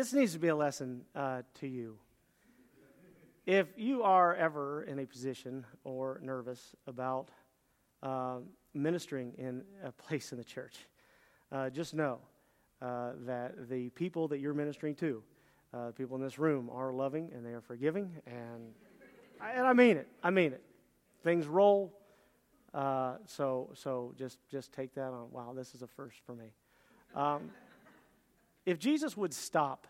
this needs to be a lesson uh, to you. If you are ever in a position or nervous about uh, ministering in a place in the church, uh, just know uh, that the people that you're ministering to, uh, people in this room, are loving and they are forgiving, and and I mean it. I mean it. Things roll. Uh, so so just just take that on. Wow, this is a first for me. Um, if Jesus would stop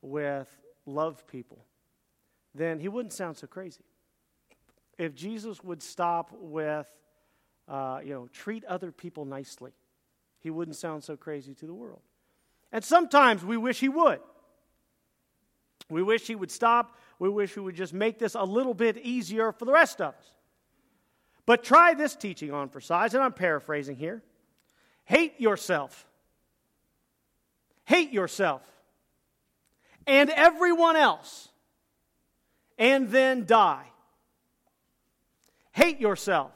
with love people, then he wouldn't sound so crazy. If Jesus would stop with, uh, you know, treat other people nicely, he wouldn't sound so crazy to the world. And sometimes we wish he would. We wish he would stop. We wish he would just make this a little bit easier for the rest of us. But try this teaching on for size, and I'm paraphrasing here. Hate yourself. Hate yourself and everyone else, and then die. Hate yourself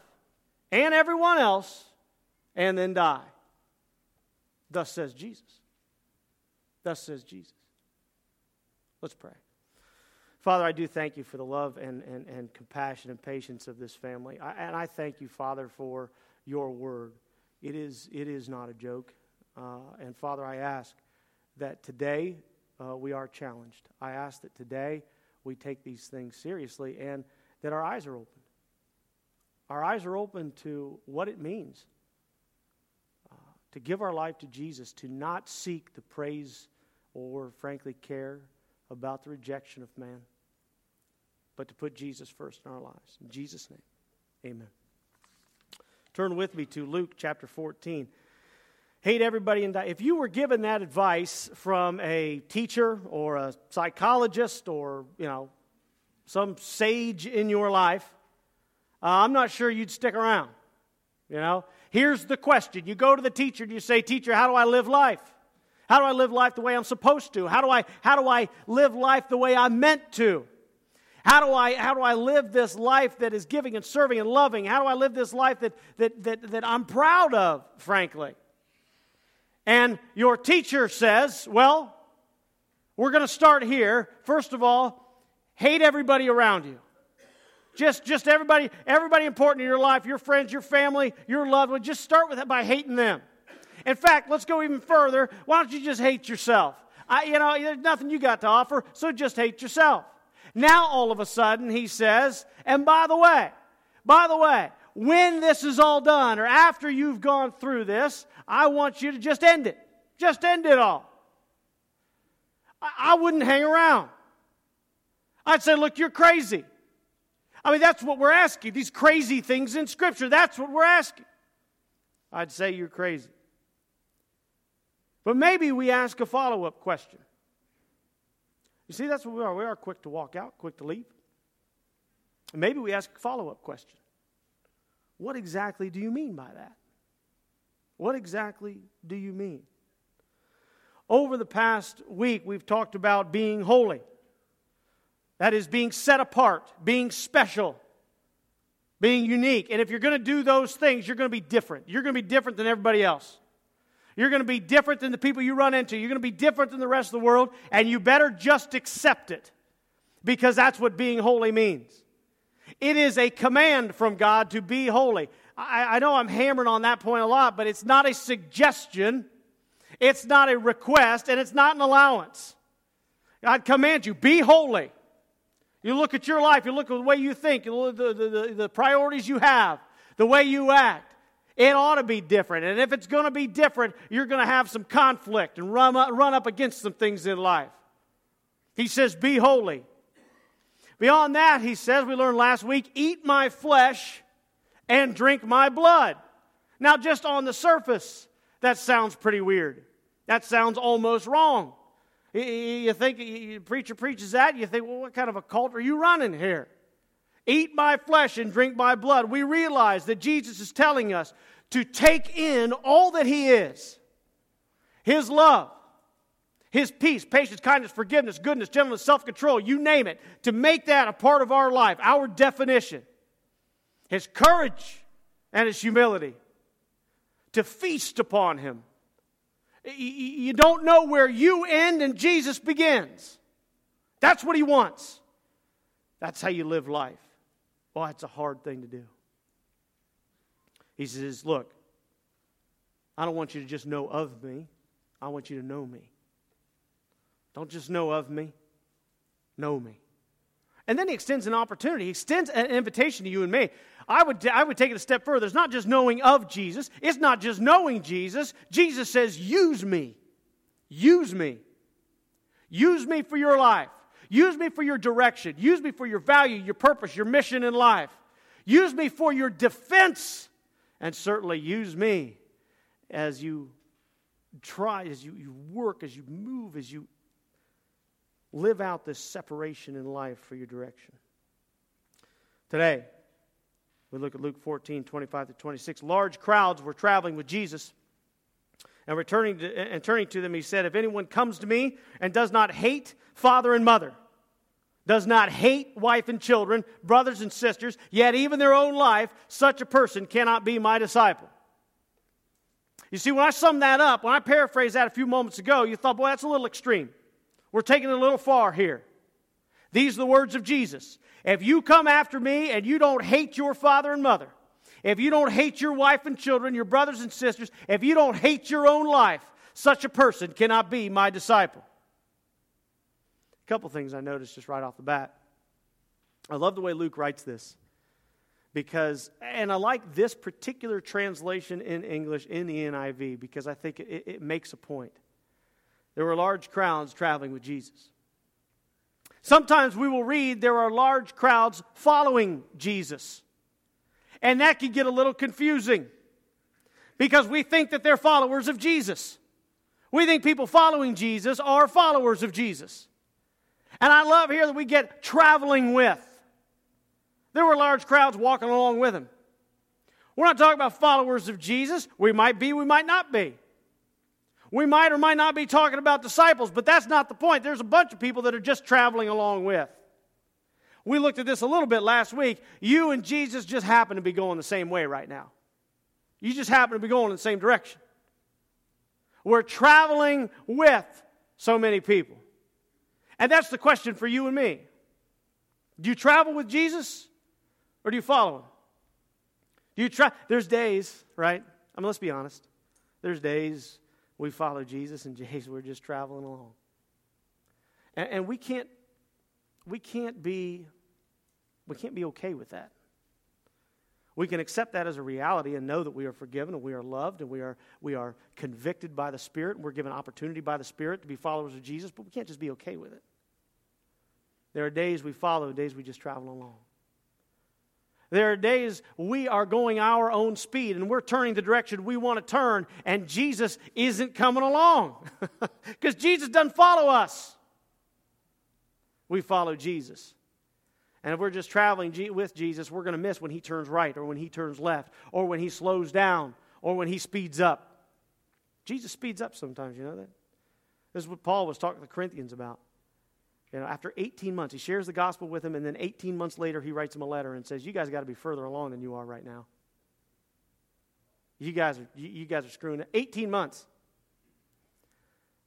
and everyone else, and then die. Thus says Jesus. Thus says Jesus. Let's pray. Father, I do thank you for the love and, and, and compassion and patience of this family. I, and I thank you, Father, for your word. It is, it is not a joke. Uh, and Father, I ask that today uh, we are challenged. I ask that today we take these things seriously and that our eyes are open. Our eyes are open to what it means uh, to give our life to Jesus, to not seek the praise or, frankly, care about the rejection of man, but to put Jesus first in our lives. In Jesus' name, amen. Turn with me to Luke chapter 14 hate everybody and die. If you were given that advice from a teacher or a psychologist or, you know, some sage in your life, uh, I'm not sure you'd stick around. You know, here's the question. You go to the teacher and you say, "Teacher, how do I live life? How do I live life the way I'm supposed to? How do I how do I live life the way I'm meant to?" How do I, how do I live this life that is giving and serving and loving? How do I live this life that, that, that, that I'm proud of, frankly? And your teacher says, well, we're going to start here. First of all, hate everybody around you. Just, just everybody, everybody important in your life, your friends, your family, your loved ones. Just start with it by hating them. In fact, let's go even further. Why don't you just hate yourself? I, you know, there's nothing you got to offer, so just hate yourself. Now, all of a sudden, he says, and by the way, by the way, when this is all done or after you've gone through this, I want you to just end it. Just end it all. I, I wouldn't hang around. I'd say, look, you're crazy. I mean, that's what we're asking. These crazy things in Scripture, that's what we're asking. I'd say you're crazy. But maybe we ask a follow up question. You see, that's what we are. We are quick to walk out, quick to leave. maybe we ask a follow up question what exactly do you mean by that? What exactly do you mean? Over the past week, we've talked about being holy. That is, being set apart, being special, being unique. And if you're going to do those things, you're going to be different. You're going to be different than everybody else. You're going to be different than the people you run into. You're going to be different than the rest of the world, and you better just accept it because that's what being holy means. It is a command from God to be holy. I, I, know I'm hammering on that point a lot, but it's not a suggestion, it's not a request, and it's not an allowance. God commands you, be holy. You look at your life, you look at the way you think, you look at the, the, the priorities you have, the way you act. It ought to be different. And if it's going to be different, you're going to have some conflict and run up, run up against some things in life. He says, Be holy. Beyond that, he says, we learned last week, eat my flesh and drink my blood. Now, just on the surface, that sounds pretty weird. That sounds almost wrong. You think, the preacher preaches that, you think, well, what kind of a cult are you running here? Eat my flesh and drink my blood. We realize that Jesus is telling us to take in all that he is his love, his peace, patience, kindness, forgiveness, goodness, gentleness, self control, you name it, to make that a part of our life, our definition. His courage and His humility, to feast upon Him. You don't know where you end and Jesus begins. That's what he wants. That's how you live life. Well, it's a hard thing to do. He says, Look, I don't want you to just know of me, I want you to know me. Don't just know of me, know me. And then he extends an opportunity, he extends an invitation to you and me. I would, I would take it a step further. It's not just knowing of Jesus, it's not just knowing Jesus. Jesus says, Use me. Use me. Use me for your life. Use me for your direction. Use me for your value, your purpose, your mission in life. Use me for your defense. And certainly use me as you try, as you, you work, as you move, as you live out this separation in life for your direction. Today, we look at Luke 14, 25 to 26. Large crowds were traveling with Jesus. And returning to, and turning to them, he said, If anyone comes to me and does not hate father and mother, does not hate wife and children, brothers and sisters, yet even their own life, such a person cannot be my disciple. You see, when I sum that up, when I paraphrased that a few moments ago, you thought, boy, that's a little extreme. We're taking it a little far here. These are the words of Jesus. If you come after me and you don't hate your father and mother, if you don't hate your wife and children, your brothers and sisters, if you don't hate your own life, such a person cannot be my disciple. A couple things I noticed just right off the bat. I love the way Luke writes this because, and I like this particular translation in English in the NIV because I think it, it makes a point. There were large crowds traveling with Jesus. Sometimes we will read there are large crowds following Jesus. And that can get a little confusing because we think that they're followers of Jesus. We think people following Jesus are followers of Jesus. And I love here that we get traveling with. There were large crowds walking along with him. We're not talking about followers of Jesus. We might be, we might not be. We might or might not be talking about disciples, but that's not the point. There's a bunch of people that are just traveling along with. We looked at this a little bit last week. You and Jesus just happen to be going the same way right now. You just happen to be going in the same direction. We're traveling with so many people. And that's the question for you and me. Do you travel with Jesus or do you follow him? Do you try there's days, right? I mean let's be honest. There's days we follow Jesus and days we're just traveling along. And, and we can't we can't be we can't be okay with that. We can accept that as a reality and know that we are forgiven and we are loved and we are, we are convicted by the Spirit and we're given opportunity by the Spirit to be followers of Jesus, but we can't just be okay with it. There are days we follow, days we just travel along. There are days we are going our own speed and we're turning the direction we want to turn, and Jesus isn't coming along because Jesus doesn't follow us. We follow Jesus. And if we're just traveling with Jesus, we're going to miss when he turns right or when he turns left or when he slows down or when he speeds up. Jesus speeds up sometimes, you know that? This is what Paul was talking to the Corinthians about. You know, after 18 months, he shares the gospel with them, and then 18 months later, he writes them a letter and says, You guys got to be further along than you are right now. You guys are, you, you guys are screwing it. 18 months.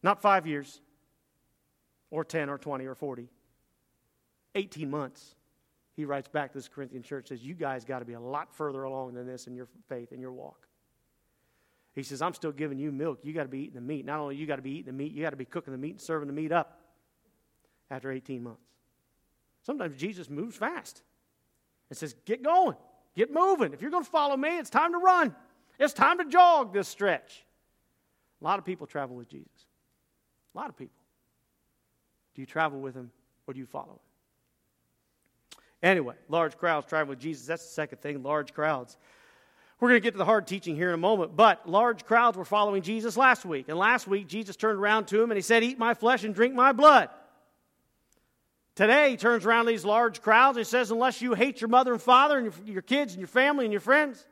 Not five years, or 10, or 20, or 40. 18 months. He writes back to this Corinthian church, says, You guys got to be a lot further along than this in your faith, in your walk. He says, I'm still giving you milk. You got to be eating the meat. Not only you got to be eating the meat, you got to be cooking the meat and serving the meat up after 18 months. Sometimes Jesus moves fast and says, Get going, get moving. If you're going to follow me, it's time to run. It's time to jog this stretch. A lot of people travel with Jesus. A lot of people. Do you travel with him or do you follow him? Anyway, large crowds travel with Jesus. That's the second thing, large crowds. We're going to get to the hard teaching here in a moment, but large crowds were following Jesus last week. And last week, Jesus turned around to him and he said, Eat my flesh and drink my blood. Today, he turns around these large crowds and he says, Unless you hate your mother and father and your, your kids and your family and your friends,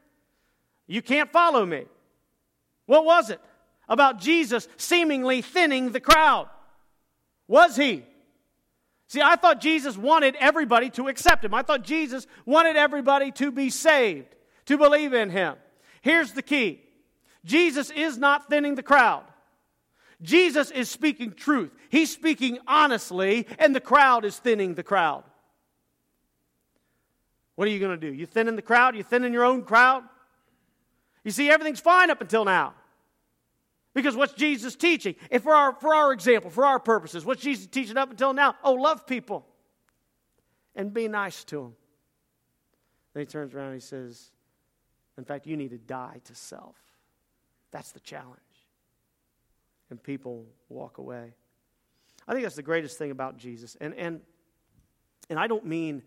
you can't follow me. What was it about Jesus seemingly thinning the crowd? Was he? See, I thought Jesus wanted everybody to accept him. I thought Jesus wanted everybody to be saved, to believe in him. Here's the key Jesus is not thinning the crowd. Jesus is speaking truth. He's speaking honestly, and the crowd is thinning the crowd. What are you going to do? You thinning the crowd? You thinning your own crowd? You see, everything's fine up until now. Because what's Jesus teaching? If for our, for our example, for our purposes, what's Jesus teaching up until now? Oh, love people and be nice to them. Then he turns around and he says, In fact, you need to die to self. That's the challenge. And people walk away. I think that's the greatest thing about Jesus. And, and, and I don't mean,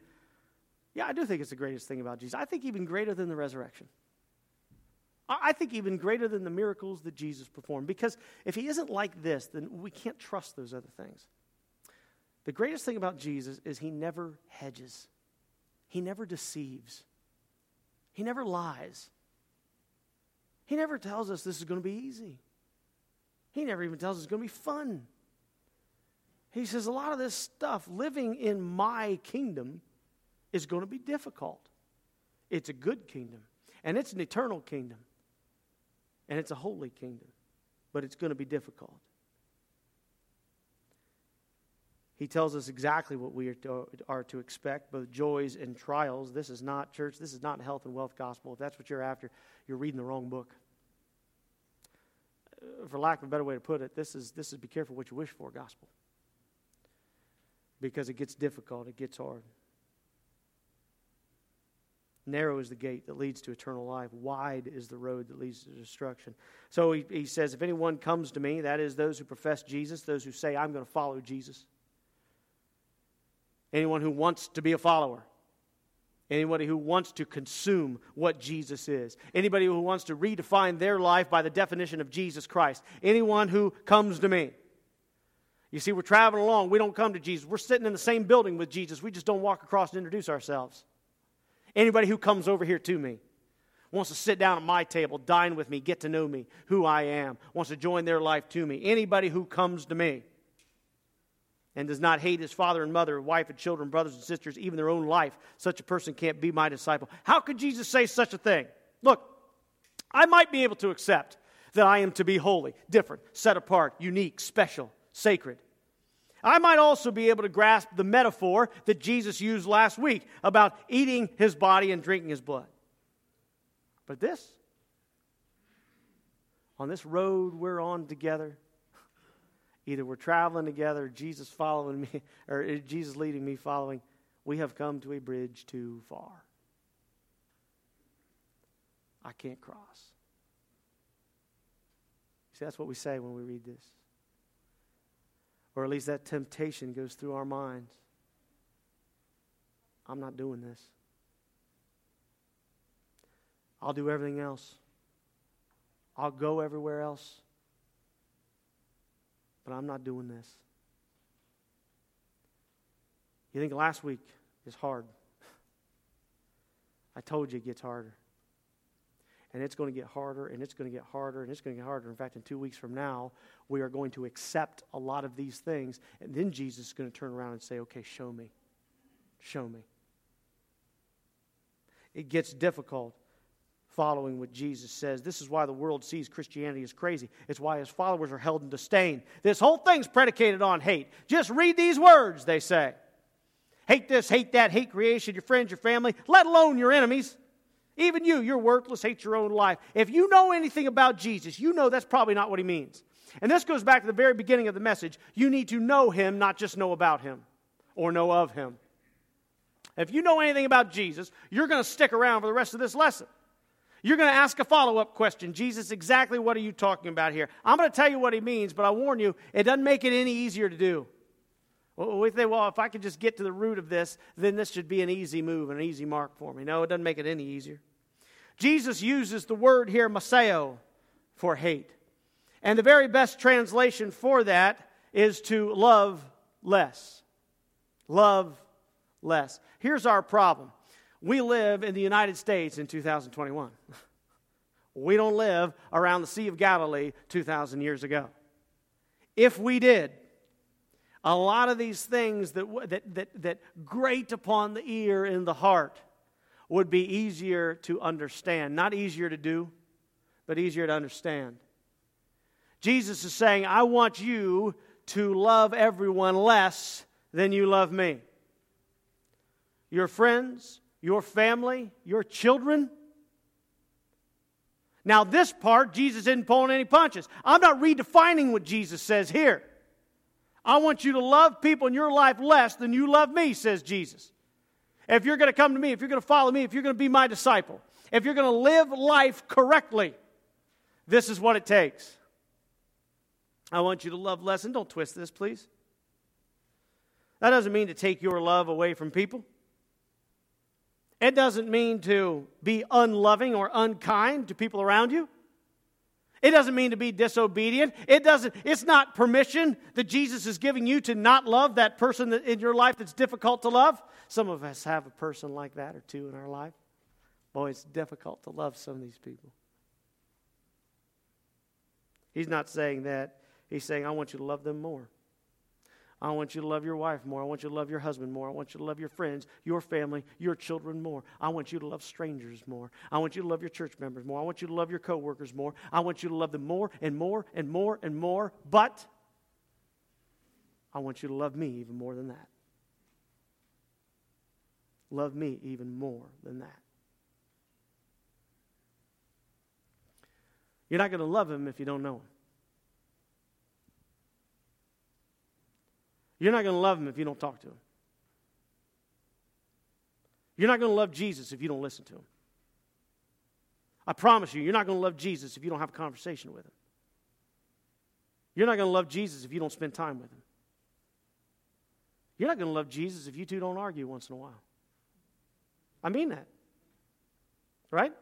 yeah, I do think it's the greatest thing about Jesus. I think even greater than the resurrection. I think even greater than the miracles that Jesus performed. Because if he isn't like this, then we can't trust those other things. The greatest thing about Jesus is he never hedges, he never deceives, he never lies. He never tells us this is going to be easy. He never even tells us it's going to be fun. He says a lot of this stuff, living in my kingdom, is going to be difficult. It's a good kingdom, and it's an eternal kingdom, and it's a holy kingdom, but it's going to be difficult. He tells us exactly what we are to, are to, expect, both joys and trials. This is not, church, this is not health and wealth gospel. If that's what you're after, you're reading the wrong book. For lack of a better way to put it, this is, this is be careful what you wish for gospel. Because it gets difficult, it gets hard. Narrow is the gate that leads to eternal life. Wide is the road that leads to destruction. So he, he says, If anyone comes to me, that is those who profess Jesus, those who say, I'm going to follow Jesus anyone who wants to be a follower, anybody who wants to consume what Jesus is, anybody who wants to redefine their life by the definition of Jesus Christ, anyone who comes to me. You see, we're traveling along. We don't come to Jesus. We're sitting in the same building with Jesus. We just don't walk across and introduce ourselves. Anybody who comes over here to me wants to sit down at my table, dine with me, get to know me, who I am, wants to join their life to me. Anybody who comes to me and does not hate his father and mother, wife and children, brothers and sisters, even their own life, such a person can't be my disciple. How could Jesus say such a thing? Look, I might be able to accept that I am to be holy, different, set apart, unique, special, sacred. I might also be able to grasp the metaphor that Jesus used last week about eating his body and drinking his blood. But this, on this road we're on together, Either we're traveling together, Jesus following me, or Jesus leading me following. We have come to a bridge too far. I can't cross. See, that's what we say when we read this. Or at least that temptation goes through our minds. I'm not doing this. I'll do everything else. I'll go everywhere else but I'm not doing this. You think last week is hard? I told you it gets harder. And it's going to get harder, and it's going to get harder, and it's going to get harder. In fact, in two weeks from now, we are going to accept a lot of these things, and then Jesus is going to turn around and say, Okay, show me. Show me. It gets difficult following what Jesus says. This is why the world sees Christianity as crazy. It's why his followers are held in disdain. This whole thing's predicated on hate. Just read these words, they say. Hate this, hate that, hate creation, your friends, your family, let alone your enemies. Even you, you're worthless, hate your own life. If you know anything about Jesus, you know that's probably not what he means. And this goes back to the very beginning of the message. You need to know him, not just know about him or know of him. If you know anything about Jesus, you're going to stick around for the rest of this lesson. You're going to ask a follow up question Jesus, exactly what are you talking about here? I'm going to tell you what he means, but I warn you, it doesn't make it any easier to do. Well, we think, well, if I could just get to the root of this, then this should be an easy move, and an easy mark for me. No, it doesn't make it any easier. Jesus uses the word here, miseo, for hate. And the very best translation for that is to love less. Love less. Here's our problem we live in the United States in 2021. we don't live around the Sea of Galilee 2,000 years ago. If we did, a lot of these things that, that, that, that grate upon the ear and the heart would be easier to understand. Not easier to do, but easier to understand. Jesus is saying, I want you to love everyone less than you love me. Your friends, your family, your children. Now, this part, Jesus isn't pulling any punches. I'm not redefining what Jesus says here. I want you to love people in your life less than you love me, says Jesus. If you're going to come to me, if you're going to follow me, if you're going to be my disciple, if you're going to live life correctly, this is what it takes. I want you to love less, and don't twist this, please. That doesn't mean to take your love away from people. It doesn't mean to be unloving or unkind to people around you. It doesn't mean to be disobedient. It doesn't, it's not permission that Jesus is giving you to not love that person in your life that's difficult to love. Some of us have a person like that or two in our life. Boy, it's difficult to love some of these people. He's not saying that. He's saying, I want you to love them more. I want you to love your wife more. I want you to love your husband more. I want you to love your friends, your family, your children more. I want you to love strangers more. I want you to love your church members more. I want you to love your coworkers more. I want you to love them more and more and more and more. But I want you to love me even more than that. Love me even more than that. You're not going to love him if you don't know him. You're not going to love him if you don't talk to him. You're not going to love Jesus if you don't listen to him. I promise you, you're not going to love Jesus if you don't have a conversation with him. You're not going to love Jesus if you don't spend time with him. You're not going to love Jesus if you two don't argue once in a while. I mean that. Right?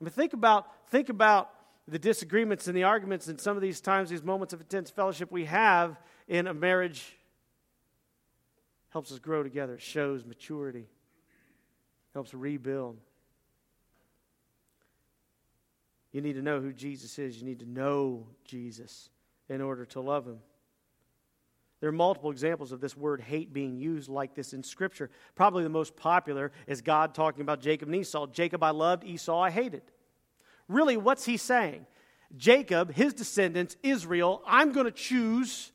I mean, think about, think about the disagreements and the arguments and some of these times, these moments of intense fellowship we have in a marriage helps us grow together, shows maturity, helps rebuild. You need to know who Jesus is. You need to know Jesus in order to love him. There are multiple examples of this word hate being used like this in Scripture. Probably the most popular is God talking about Jacob and Esau. Jacob I loved, Esau I hated. Really, what's he saying? Jacob, his descendants, Israel, I'm going to choose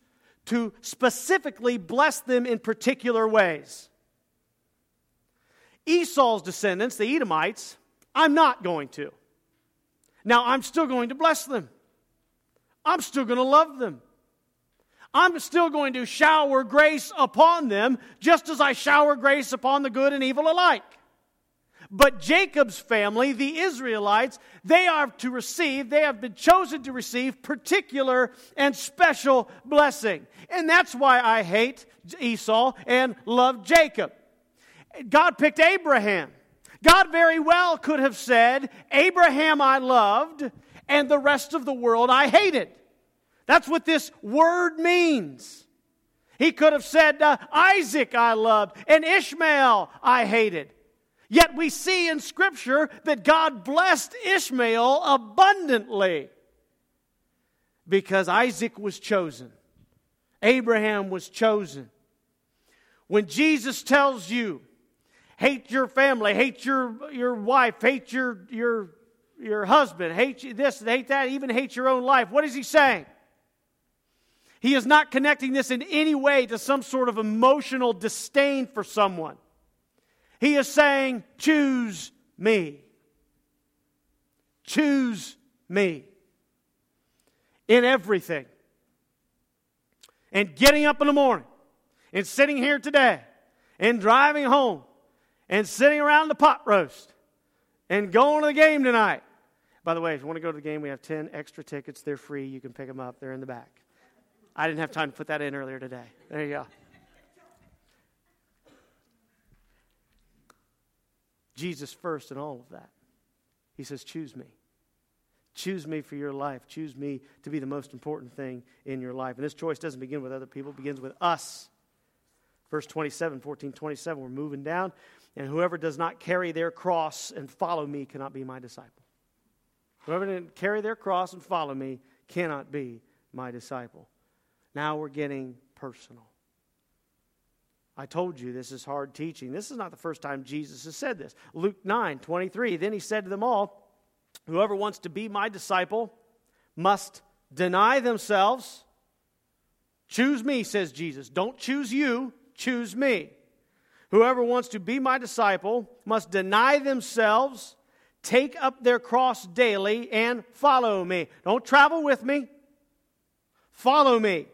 to specifically bless them in particular ways. Esau's descendants, the Edomites, I'm not going to. Now, I'm still going to bless them. I'm still going to love them. I'm still going to shower grace upon them, just as I shower grace upon the good and evil alike. But Jacob's family, the Israelites, they are to receive, they have been chosen to receive particular and special blessing. And that's why I hate Esau and love Jacob. God picked Abraham. God very well could have said, Abraham I loved, and the rest of the world I hated. That's what this word means. He could have said, uh, Isaac I loved, and Ishmael I hated. Yet we see in Scripture that God blessed Ishmael abundantly because Isaac was chosen, Abraham was chosen. When Jesus tells you, hate your family, hate your, your wife, hate your, your, your husband, hate this, hate that, even hate your own life, what is he saying? He is not connecting this in any way to some sort of emotional disdain for someone. He is saying, Choose me. Choose me in everything. And getting up in the morning and sitting here today and driving home and sitting around the pot roast and going to the game tonight. By the way, if you want to go to the game, we have 10 extra tickets. They're free. You can pick them up, they're in the back. I didn't have time to put that in earlier today. There you go. Jesus first in all of that. He says, Choose me. Choose me for your life. Choose me to be the most important thing in your life. And this choice doesn't begin with other people, it begins with us. Verse 27, 14, 27, we're moving down. And whoever does not carry their cross and follow me cannot be my disciple. Whoever didn't carry their cross and follow me cannot be my disciple. Now we're getting personal. I told you this is hard teaching. This is not the first time Jesus has said this. Luke 9 23. Then he said to them all, Whoever wants to be my disciple must deny themselves. Choose me, says Jesus. Don't choose you, choose me. Whoever wants to be my disciple must deny themselves, take up their cross daily, and follow me. Don't travel with me, follow me.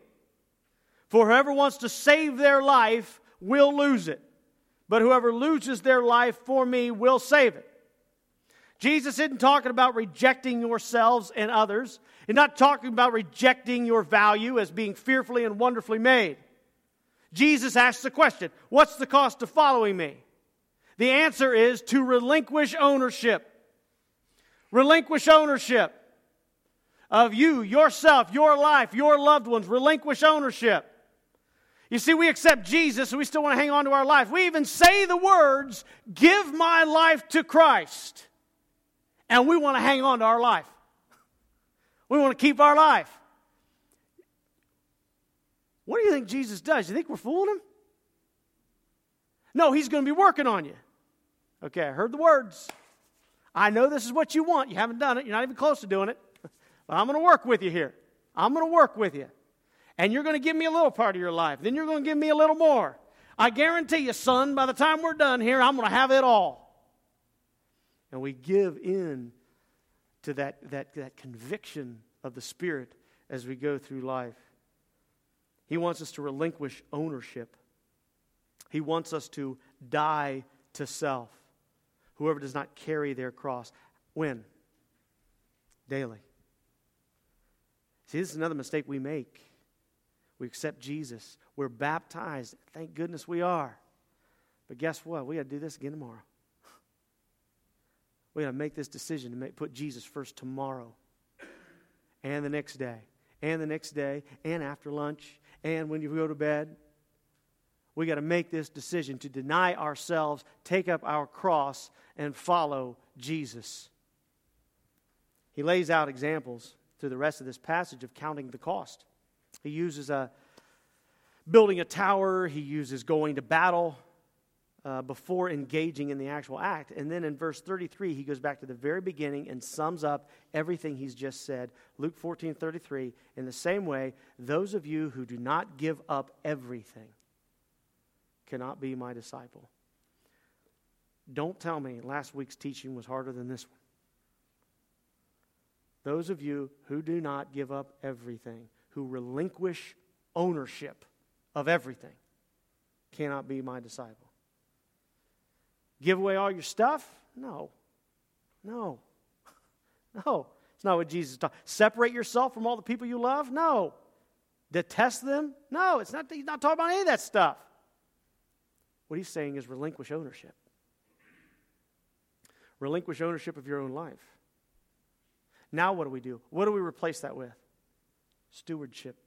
For whoever wants to save their life will lose it, but whoever loses their life for me will save it. Jesus isn't talking about rejecting yourselves and others. He's not talking about rejecting your value as being fearfully and wonderfully made. Jesus asks the question What's the cost of following me? The answer is to relinquish ownership. Relinquish ownership of you, yourself, your life, your loved ones. Relinquish ownership. You see, we accept Jesus and we still want to hang on to our life. We even say the words, Give my life to Christ and we want to hang on to our life. We want to keep our life. What do you think Jesus does? You think we're fooling him? No, he's going to be working on you. Okay, I heard the words. I know this is what you want. You haven't done it. You're not even close to doing it. But I'm going to work with you here. I'm going to work with you. And you're going to give me a little part of your life. Then you're going to give me a little more. I guarantee you, son, by the time we're done here, I'm going to have it all and we give in to that, that, that conviction of the Spirit as we go through life. He wants us to relinquish ownership. He wants us to die to self. Whoever does not carry their cross. When? Daily. See, this is another mistake we make. We accept Jesus. We're baptized. Thank goodness we are. But guess what? We got to do this again tomorrow. We got to make this decision to make, put Jesus first tomorrow and the next day and the next day and after lunch and when you go to bed. We got to make this decision to deny ourselves, take up our cross, and follow Jesus. He lays out examples through the rest of this passage of counting the cost. He uses a building a tower, he uses going to battle, uh, before engaging in the actual act. And then in verse 33, he goes back to the very beginning and sums up everything he's just said. Luke 14 33, in the same way, those of you who do not give up everything cannot be my disciple. Don't tell me last week's teaching was harder than this one. Those of you who do not give up everything, who relinquish ownership of everything, cannot be my disciple. Give away all your stuff? No. No. No. It's not what Jesus taught. Separate yourself from all the people you love? No. Detest them? No. It's not, he's not talking about any of that stuff. What he's saying is relinquish ownership. Relinquish ownership of your own life. Now, what do we do? What do we replace that with? Stewardship.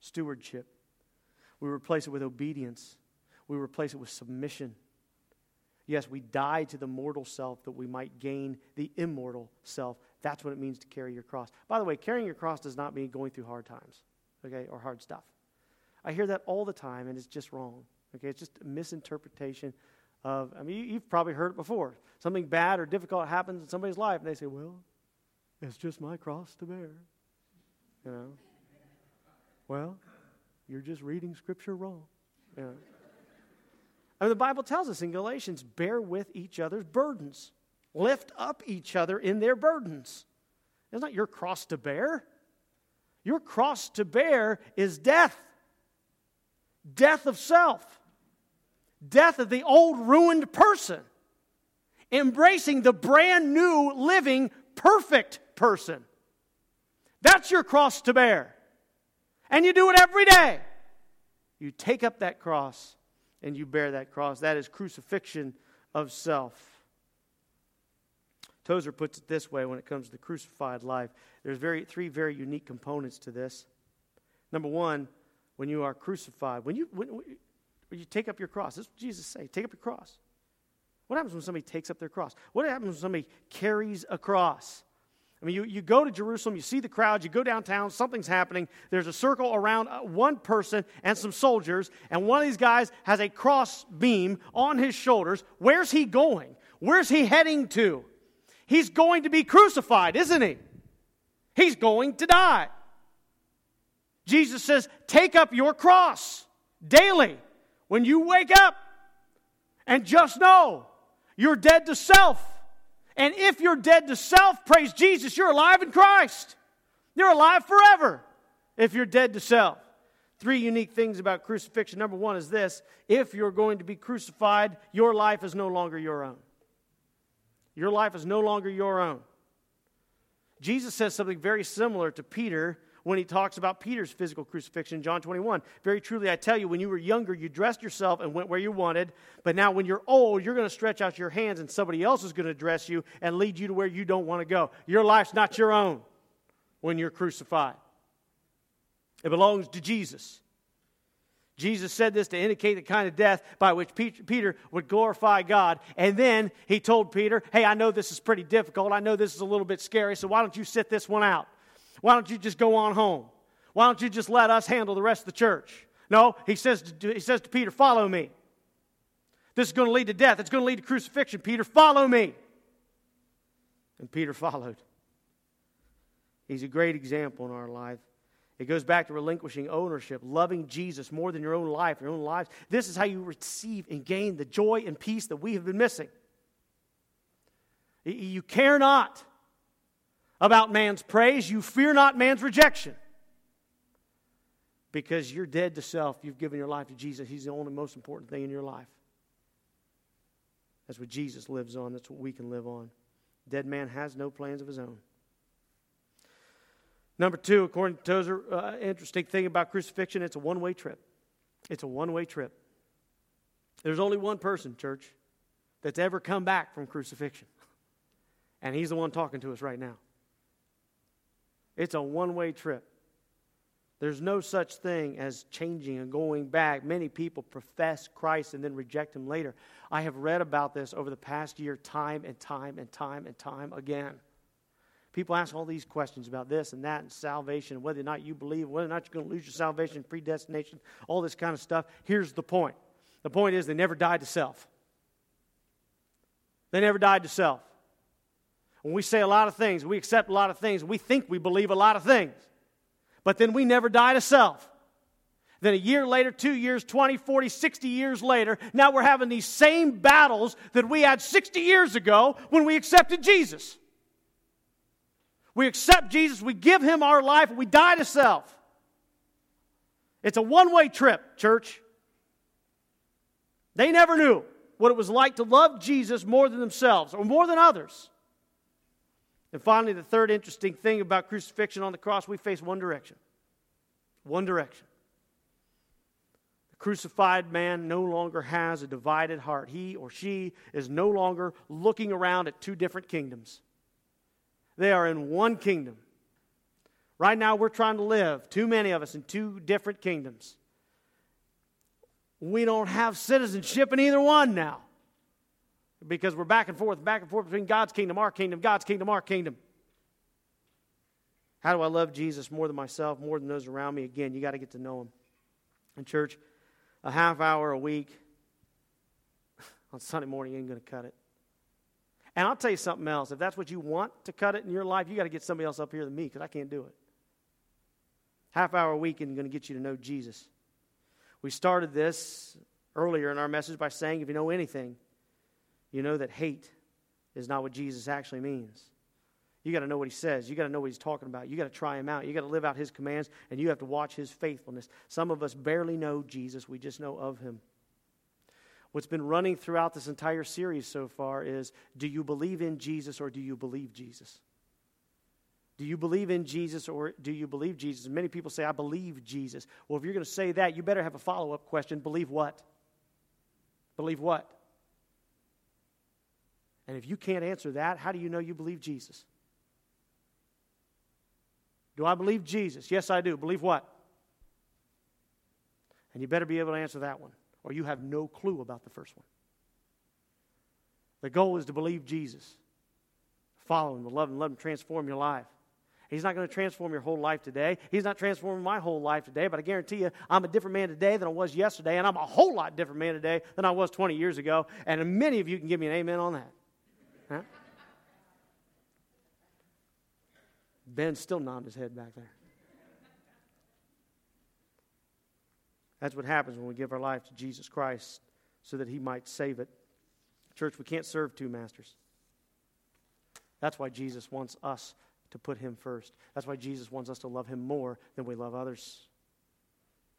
Stewardship. We replace it with obedience. We replace it with submission. Yes, we die to the mortal self that we might gain the immortal self. That's what it means to carry your cross. By the way, carrying your cross does not mean going through hard times, okay, or hard stuff. I hear that all the time, and it's just wrong. Okay, it's just a misinterpretation of. I mean, you've probably heard it before. Something bad or difficult happens in somebody's life, and they say, "Well, it's just my cross to bear." You know. Well, you're just reading Scripture wrong. You know. I mean, the Bible tells us in Galatians bear with each other's burdens, lift up each other in their burdens. It's not your cross to bear. Your cross to bear is death death of self, death of the old ruined person, embracing the brand new, living, perfect person. That's your cross to bear. And you do it every day. You take up that cross and you bear that cross. That is crucifixion of self. Tozer puts it this way when it comes to the crucified life. There's very, three very unique components to this. Number one, when you are crucified, when you, when, when you take up your cross, this is what Jesus say, take up your cross. What happens when somebody takes up their cross? What happens when somebody carries a cross? I mean, you, you go to Jerusalem, you see the crowds, you go downtown, something's happening. There's a circle around uh, one person and some soldiers, and one of these guys has a cross beam on his shoulders. Where's he going? Where's he heading to? He's going to be crucified, isn't he? He's going to die. Jesus says, Take up your cross daily when you wake up. And just know you're dead to self. And if you're dead to self, praise Jesus, you're alive in Christ. You're alive forever if you're dead to self. Three unique things about crucifixion. Number one is this if you're going to be crucified, your life is no longer your own. Your life is no longer your own. Jesus says something very similar to Peter when he talks about Peter's physical crucifixion John 21. Very truly, I tell you, when you were younger, you dressed yourself and went where you wanted. But now, when you're old, you're going to stretch out your hands and somebody else is going to dress you and lead you to where you don't want to go. Your life's not your own when you're crucified, it belongs to Jesus. Jesus said this to indicate the kind of death by which Peter would glorify God. And then he told Peter, Hey, I know this is pretty difficult. I know this is a little bit scary, so why don't you sit this one out? Why don't you just go on home? Why don't you just let us handle the rest of the church? No, he says to, he says to Peter, Follow me. This is going to lead to death. It's going to lead to crucifixion. Peter, follow me. And Peter followed. He's a great example in our life. It goes back to relinquishing ownership, loving Jesus more than your own life, your own lives. This is how you receive and gain the joy and peace that we have been missing. You care not about man's praise. You fear not man's rejection. Because you're dead to self. You've given your life to Jesus. He's the only most important thing in your life. That's what Jesus lives on. That's what we can live on. Dead man has no plans of his own. Number two, according to Tozer, uh, interesting thing about crucifixion, it's a one way trip. It's a one way trip. There's only one person, church, that's ever come back from crucifixion. And he's the one talking to us right now. It's a one way trip. There's no such thing as changing and going back. Many people profess Christ and then reject Him later. I have read about this over the past year, time and time and time and time again. People ask all these questions about this and that and salvation, whether or not you believe, whether or not you're going to lose your salvation, predestination, all this kind of stuff. Here's the point the point is they never died to self. They never died to self. When we say a lot of things, we accept a lot of things, we think we believe a lot of things, but then we never die to self. Then a year later, two years, 20, 40, 60 years later, now we're having these same battles that we had 60 years ago when we accepted Jesus. We accept Jesus, we give him our life, we die to self. It's a one way trip, church. They never knew what it was like to love Jesus more than themselves or more than others. And finally, the third interesting thing about crucifixion on the cross, we face one direction. One direction. The crucified man no longer has a divided heart. He or she is no longer looking around at two different kingdoms. They are in one kingdom. Right now, we're trying to live, too many of us, in two different kingdoms. We don't have citizenship in either one now because we're back and forth, back and forth between God's kingdom, our kingdom, God's kingdom, our kingdom. How do I love Jesus more than myself, more than those around me? Again, you got to get to know him. In church, a half hour a week on Sunday morning ain't going to cut it. And I'll tell you something else. If that's what you want to cut it in your life, you got to get somebody else up here than me because I can't do it. Half hour a week and going to get you to know Jesus. We started this earlier in our message by saying if you know anything, you know that hate is not what Jesus actually means. You got to know what he says. You got to know what he's talking about. You got to try him out. You got to live out his commands, and you have to watch his faithfulness. Some of us barely know Jesus, we just know of him. What's been running throughout this entire series so far is do you believe in Jesus or do you believe Jesus? Do you believe in Jesus or do you believe Jesus? many people say, I believe Jesus. Well, if you're going to say that, you better have a follow up question. Believe what? Believe what? And if you can't answer that, how do you know you believe Jesus? Do I believe Jesus? Yes, I do. Believe what? And you better be able to answer that one, or you have no clue about the first one. The goal is to believe Jesus, follow Him, love Him, let Him transform your life. He's not going to transform your whole life today. He's not transforming my whole life today, but I guarantee you, I'm a different man today than I was yesterday, and I'm a whole lot different man today than I was 20 years ago. And many of you can give me an amen on that. Huh? Ben's still nodding his head back there. That's what happens when we give our life to Jesus Christ so that he might save it. Church, we can't serve two masters. That's why Jesus wants us to put him first. That's why Jesus wants us to love him more than we love others.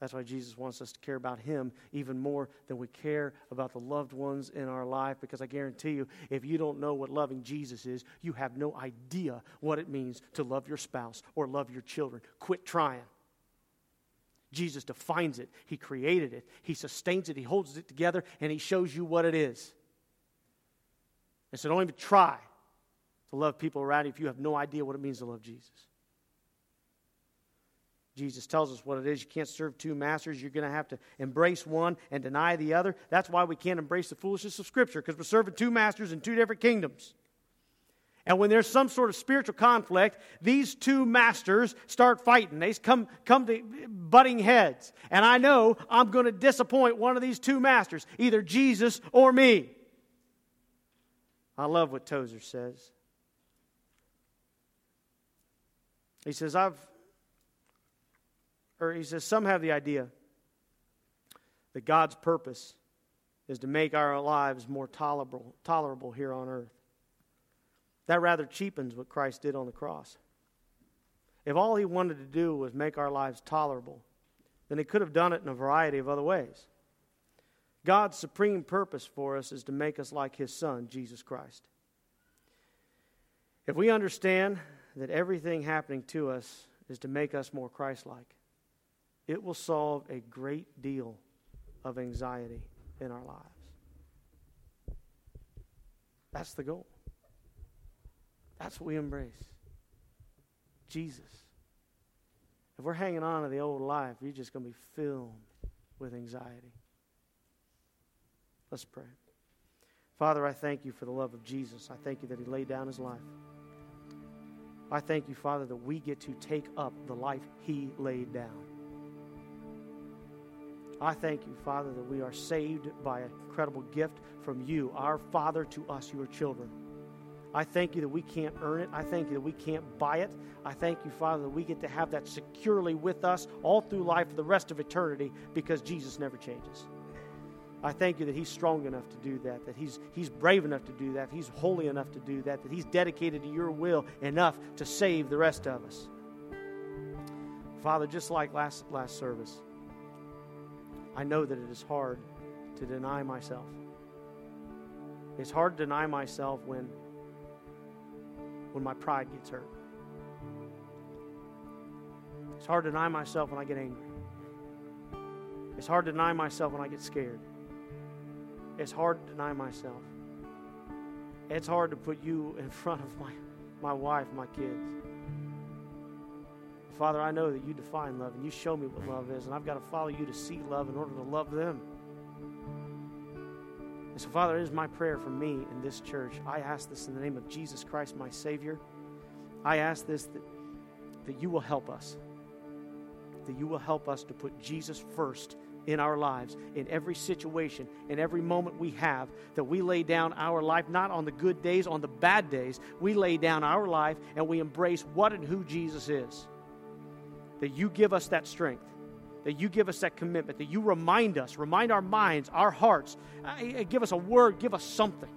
That's why Jesus wants us to care about him even more than we care about the loved ones in our life. Because I guarantee you, if you don't know what loving Jesus is, you have no idea what it means to love your spouse or love your children. Quit trying. Jesus defines it. He created it. He sustains it. He holds it together, and He shows you what it is. And so don't even try to love people around you if you have no idea what it means to love Jesus. Jesus tells us what it is. You can't serve two masters. You're going to have to embrace one and deny the other. That's why we can't embrace the foolishness of Scripture, because we're serving two masters in two different kingdoms. And when there's some sort of spiritual conflict, these two masters start fighting. They come, come to butting heads. And I know I'm going to disappoint one of these two masters, either Jesus or me. I love what Tozer says. He says, I've, or he says, some have the idea that God's purpose is to make our lives more tolerable, tolerable here on earth. That rather cheapens what Christ did on the cross. If all he wanted to do was make our lives tolerable, then he could have done it in a variety of other ways. God's supreme purpose for us is to make us like his son, Jesus Christ. If we understand that everything happening to us is to make us more Christ like, it will solve a great deal of anxiety in our lives. That's the goal. That's what we embrace. Jesus. If we're hanging on to the old life, you're just going to be filled with anxiety. Let's pray. Father, I thank you for the love of Jesus. I thank you that he laid down his life. I thank you, Father, that we get to take up the life he laid down. I thank you, Father, that we are saved by an incredible gift from you, our Father to us, your children. I thank you that we can't earn it. I thank you that we can't buy it. I thank you, Father, that we get to have that securely with us all through life for the rest of eternity because Jesus never changes. I thank you that He's strong enough to do that, that He's, he's brave enough to do that, He's holy enough to do that, that He's dedicated to your will enough to save the rest of us. Father, just like last, last service, I know that it is hard to deny myself. It's hard to deny myself when when my pride gets hurt. It's hard to deny myself when I get angry. It's hard to deny myself when I get scared. It's hard to deny myself. It's hard to put you in front of my, my wife, my kids. Father, I know that you define love and you show me what love is, and I've got to follow you to see love in order to love them. And so, Father, it is my prayer for me in this church. I ask this in the name of Jesus Christ, my Savior. I ask this that, that you will help us, that you will help us to put Jesus first in our lives, in every situation, in every moment we have, that we lay down our life, not on the good days, on the bad days. We lay down our life and we embrace what and who Jesus is. That you give us that strength that you give us that commitment, that you remind us, remind our minds, our hearts, uh, give us a word, give us something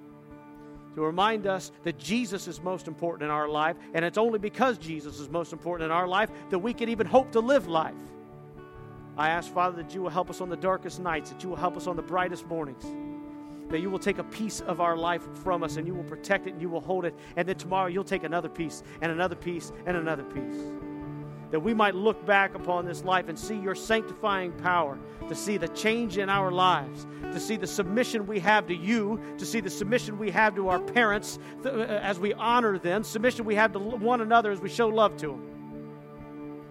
to remind us that Jesus is most important in our life, and it's only because Jesus is most important in our life that we can even hope to live life. I ask, Father, that you will help us on the darkest nights, that you will help us on the brightest mornings, that you will take a piece of our life from us and you will protect it and you will hold it, and then tomorrow you'll take another piece and another piece and another piece that we might look back upon this life and see your sanctifying power, to see the change in our lives, to see the submission we have to you, to see the submission we have to our parents uh, as we honor them, submission we have to one another as we show love to them.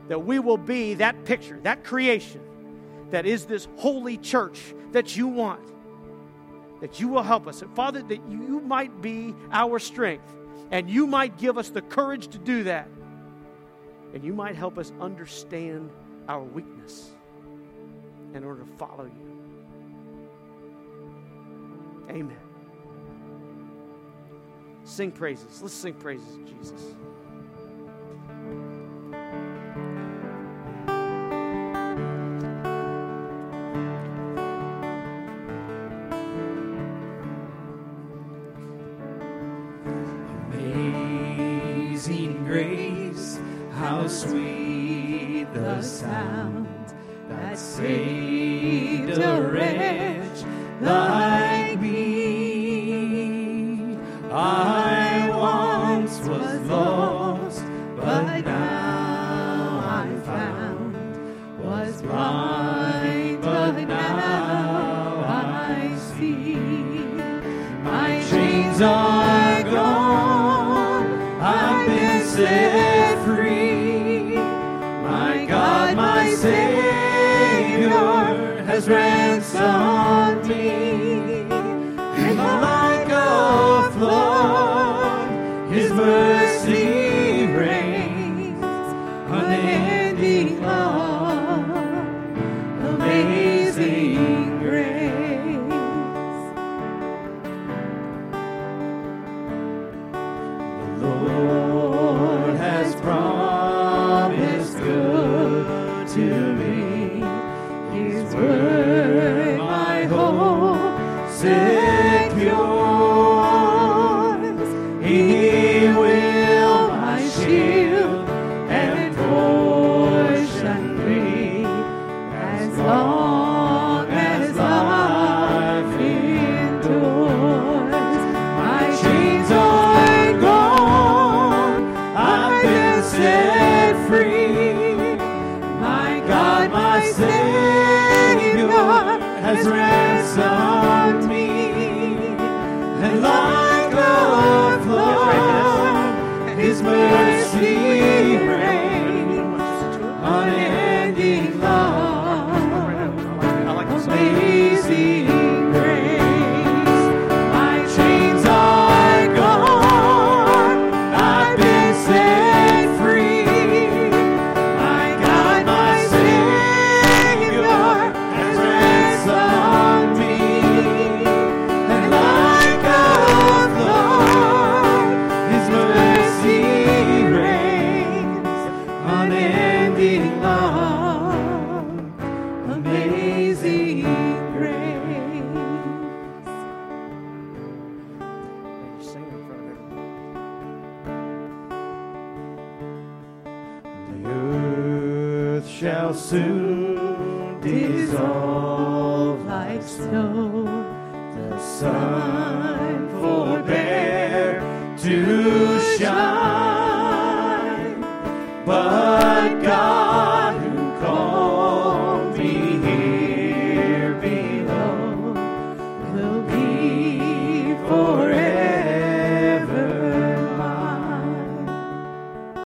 That we will be that picture, that creation that is this holy church that you want. That you will help us. And Father, that you might be our strength and you might give us the courage to do that and you might help us understand our weakness in order to follow you. Amen. Sing praises. Let's sing praises, Jesus. Sweet the sound that saved a wretch